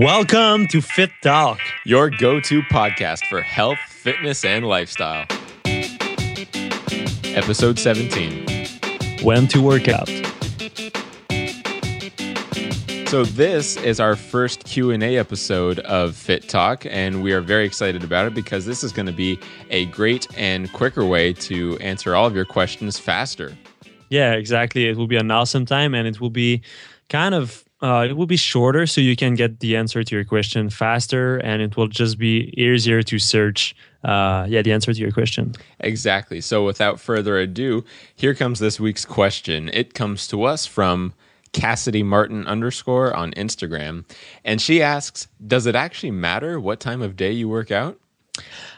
Welcome to Fit Talk. your go to podcast for health, fitness, and lifestyle. Episode 17. When to work out. So this is our first Q&A episode of Fit Talk and we are very excited about it because this is going to be a great and quicker way to answer all of your questions faster. Yeah, exactly. It will be an awesome time and it will be kind of uh, it will be shorter so you can get the answer to your question faster and it will just be easier to search uh, yeah the answer to your question Exactly. So without further ado, here comes this week's question. It comes to us from Cassidy Martin underscore on Instagram. And she asks, Does it actually matter what time of day you work out?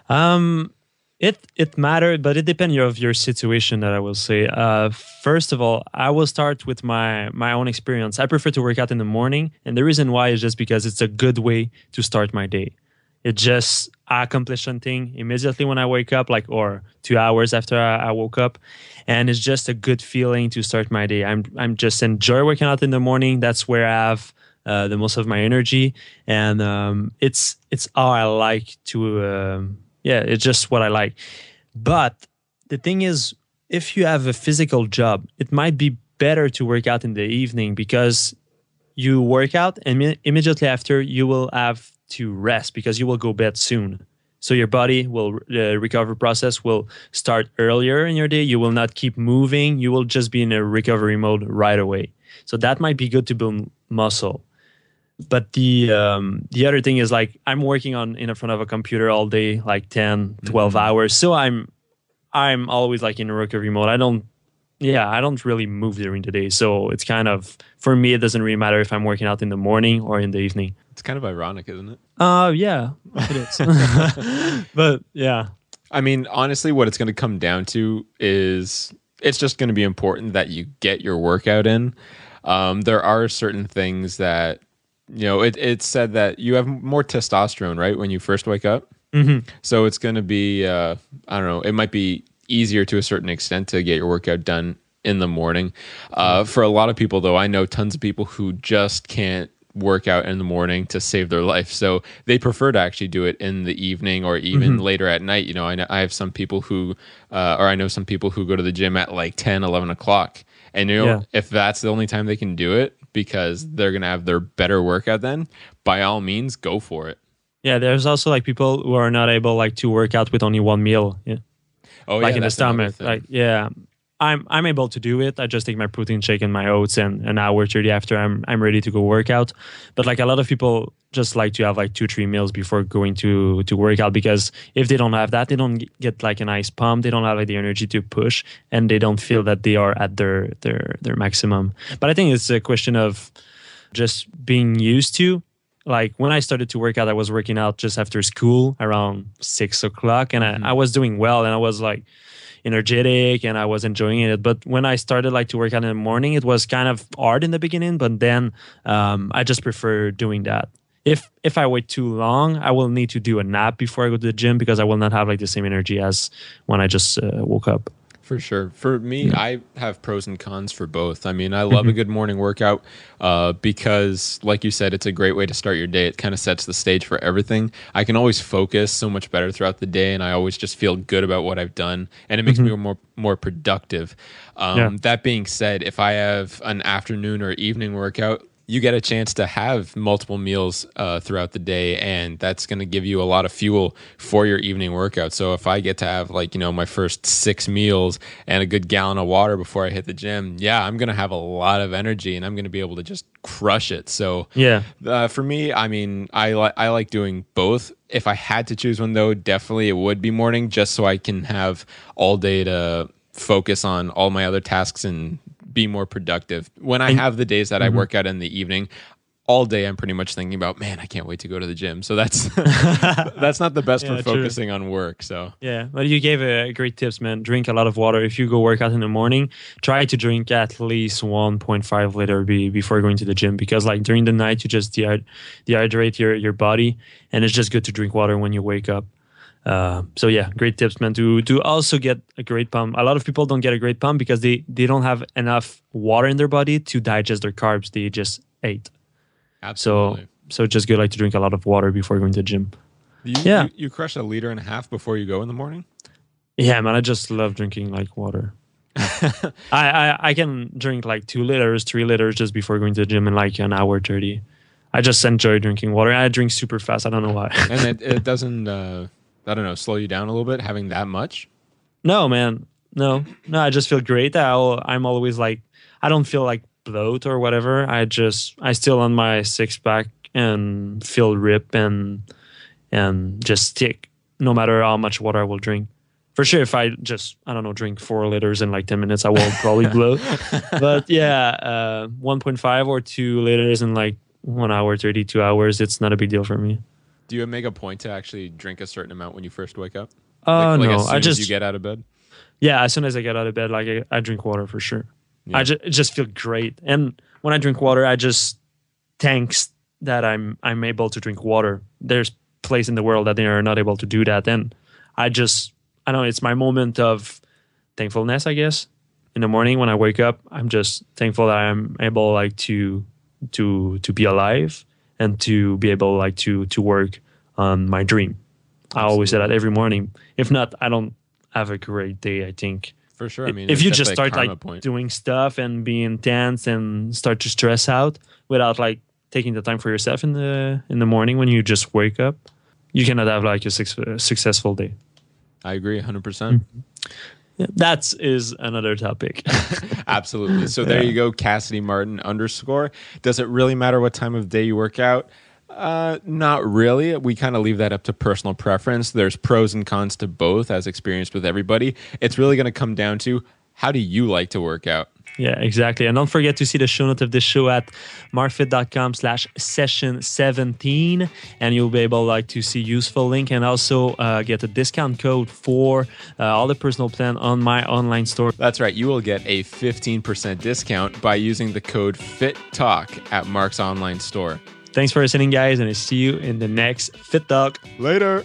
Um, it it mattered, but it depends of your situation. That I will say. Uh, first of all, I will start with my my own experience. I prefer to work out in the morning, and the reason why is just because it's a good way to start my day. It just I accomplish something immediately when I wake up, like or two hours after I, I woke up, and it's just a good feeling to start my day. I'm I'm just enjoy working out in the morning. That's where I have uh, the most of my energy, and um, it's it's how I like to. Um, yeah, it's just what I like. But the thing is, if you have a physical job, it might be better to work out in the evening because you work out and imme- immediately after you will have to rest because you will go bed soon. So your body will the recovery process will start earlier in your day. You will not keep moving. You will just be in a recovery mode right away. So that might be good to build muscle but the um, the other thing is like I'm working on in front of a computer all day, like 10, 12 hours. So I'm I'm always like in a recovery mode. I don't yeah, I don't really move during the day. So it's kind of for me it doesn't really matter if I'm working out in the morning or in the evening. It's kind of ironic, isn't it? Uh yeah, it is. but yeah. I mean, honestly, what it's going to come down to is it's just going to be important that you get your workout in. Um, there are certain things that, you know, it, it's said that you have more testosterone, right, when you first wake up. Mhm. So it's going to be, uh, I don't know, it might be easier to a certain extent to get your workout done in the morning. Uh, for a lot of people, though, I know tons of people who just can't work out in the morning to save their life. So they prefer to actually do it in the evening or even later at night. You know, I, know, I have some people who, uh, or I know some people who go to the gym at like 10, 11 o'clock. And, you know, Yeah. if that's the only time they can do it because they're going to have their better workout then, by all means, go for it. Yeah, there's also like people who are not able like to work out with only one meal. Yeah. Oh, yeah. like yeah, in the stomach. Like yeah, I'm I'm able to do it. I just take my protein shake and my oats, and an hour thirty after I'm I'm ready to go work out. But like a lot of people just like to have like two three meals before going to to work out because if they don't have that, they don't get like a nice pump. They don't have like the energy to push, and they don't feel that they are at their their their maximum. But I think it's a question of just being used to like when I started to work out, I was working out just after school around six o'clock, and I, I was doing well, and I was like energetic, and I was enjoying it. But when I started like to work out in the morning, it was kind of hard in the beginning, but then um, I just prefer doing that. If if I wait too long, I will need to do a nap before I go to the gym because I will not have like the same energy as when I just uh, woke up. For sure. For me, I have pros and cons for both. I mean, I love a good morning workout uh, because, like you said, it's a great way to start your day. It kind of sets the stage for everything. I can always focus so much better throughout the day, and I always just feel good about what I've done, and it makes me more more productive. Um, Yeah. That being said, if I have an afternoon or evening workout, you get a chance to have multiple meals uh, throughout the day, and that's going to give you a lot of fuel for your evening workout. So if I get to have like you know my first six meals and a good gallon of water before I hit the gym, yeah, I'm going to have a lot of energy, and I'm going to be able to just crush it. So Yeah, uh, for me, I mean, I like I like doing both. If I had to choose one, though, definitely it would be morning, just so I can have all day to focus on all my other tasks and be more productive. When I have the days that I mm-hmm. work out in the evening, all day I'm pretty much thinking about, man, I can't wait to go to the gym. So that's that's not the best Yeah, for true. focusing on work. So Yeah, but you gave a great tips, man. Drink a lot of water. If you go work out in the morning, try to drink at least 1.5 liter be, before going to the gym because like during the night you just dehy- dehydrate your your body, and it's just good to drink water when you wake up. Uh, so yeah, great tips, man. To to also get a great pump. A lot of people don't get a great pump because they they don't have enough water in their body to digest their carbs they just ate. absolutely. so it's just good like to drink a lot of water before going to the gym. You, Yeah. you, you crush a liter and a half before you go in the morning. Yeah, man, I just love drinking like water. I, I I can drink like two liters, three liters just before going to the gym in like an hour thirty. I just enjoy drinking water. I drink super fast. I don't know why. and it, it doesn't uh, I don't know slow you down a little bit having that much. no, man, no, no. I just feel great. I'll, I'm always like, I don't feel like bloat or whatever. I just I still on my six pack and feel rip and and just stick no matter how much water I will drink. For sure, if I just I don't know drink four liters in like ten minutes, I will probably bloat. But yeah, uh, one point five or two liters in like one hour, thirty two hours, it's not a big deal for me. Do you make a point to actually drink a certain amount when you first wake up? Oh like, like no, as soon I as just you get out of bed. yeah, as soon as I get out of bed, like I, I drink water for sure. Yeah. I just, just feel great, and when I drink water, I just thanks that I'm I'm able to drink water. There's place in the world that they are not able to do that, and I just I don't know. It's my moment of thankfulness, I guess. In the morning when I wake up, I'm just thankful that I'm able like to to to be alive and to be able like to to work on my dream. I always say that every morning. If not, I don't have a great day. I think For sure. I mean, if you just start like point. doing stuff and being tense and start to stress out without like taking the time for yourself in the in the morning when you just wake up, you cannot have like a, a successful day. I agree 100%. That is another topic. Absolutely. So there you go, Cassidy Martin underscore. Does it really matter what time of day you work out? Uh, not really. We kind of leave that up to personal preference. There's pros and cons to both, as experienced with everybody. It's really going to come down to how do you like to work out? yeah, exactly. And don't forget to see the show note of this show at marcfitt.com slash session 17 and you'll be able like to see useful link and also uh, get a discount code for uh, all the personal plan on my online store. That's right. You will get a 15% discount by using the code FITTALK at Marc's online store. Thanks for listening, guys, and I see you in the next Fit Talk. Later.